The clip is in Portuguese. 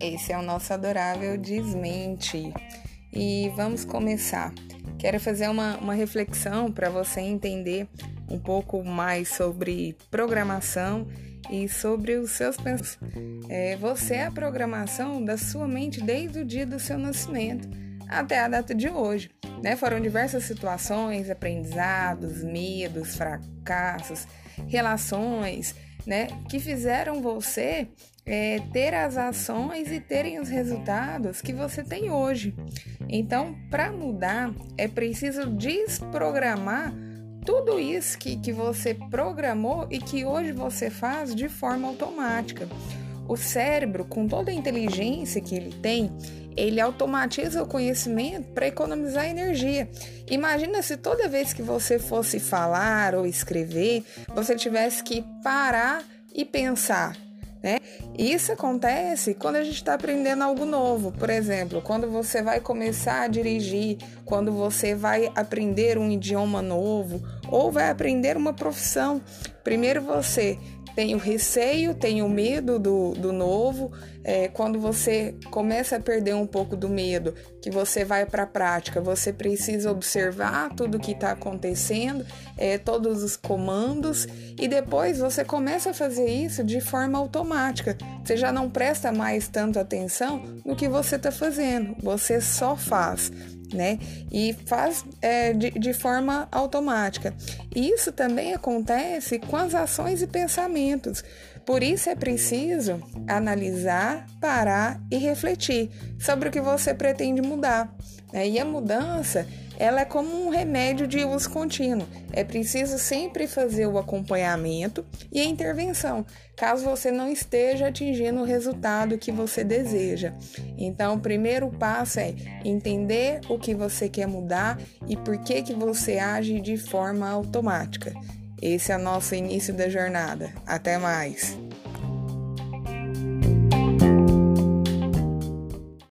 Esse é o nosso adorável Desmente. E vamos começar. Quero fazer uma, uma reflexão para você entender um pouco mais sobre programação e sobre os seus pensamentos. É, você é a programação da sua mente desde o dia do seu nascimento até a data de hoje. Né? Foram diversas situações, aprendizados, medos, fracassos, relações, né, que fizeram você é, ter as ações e terem os resultados que você tem hoje. Então, para mudar, é preciso desprogramar tudo isso que, que você programou e que hoje você faz de forma automática. O cérebro, com toda a inteligência que ele tem, ele automatiza o conhecimento para economizar energia. Imagina se toda vez que você fosse falar ou escrever, você tivesse que parar e pensar né? Isso acontece quando a gente está aprendendo algo novo. Por exemplo, quando você vai começar a dirigir, quando você vai aprender um idioma novo ou vai aprender uma profissão. Primeiro você tem o receio, tem o medo do, do novo. É, quando você começa a perder um pouco do medo, que você vai para a prática, você precisa observar tudo que está acontecendo, é, todos os comandos, e depois você começa a fazer isso de forma automática. Você já não presta mais tanto atenção no que você está fazendo, você só faz né? E faz é, de, de forma automática. Isso também acontece com as ações e pensamentos. Por isso é preciso analisar, parar e refletir sobre o que você pretende mudar. Né? E a mudança ela é como um remédio de uso contínuo. É preciso sempre fazer o acompanhamento e a intervenção, caso você não esteja atingindo o resultado que você deseja. Então, o primeiro passo é entender o que você quer mudar e por que que você age de forma automática. Esse é o nosso início da jornada. Até mais.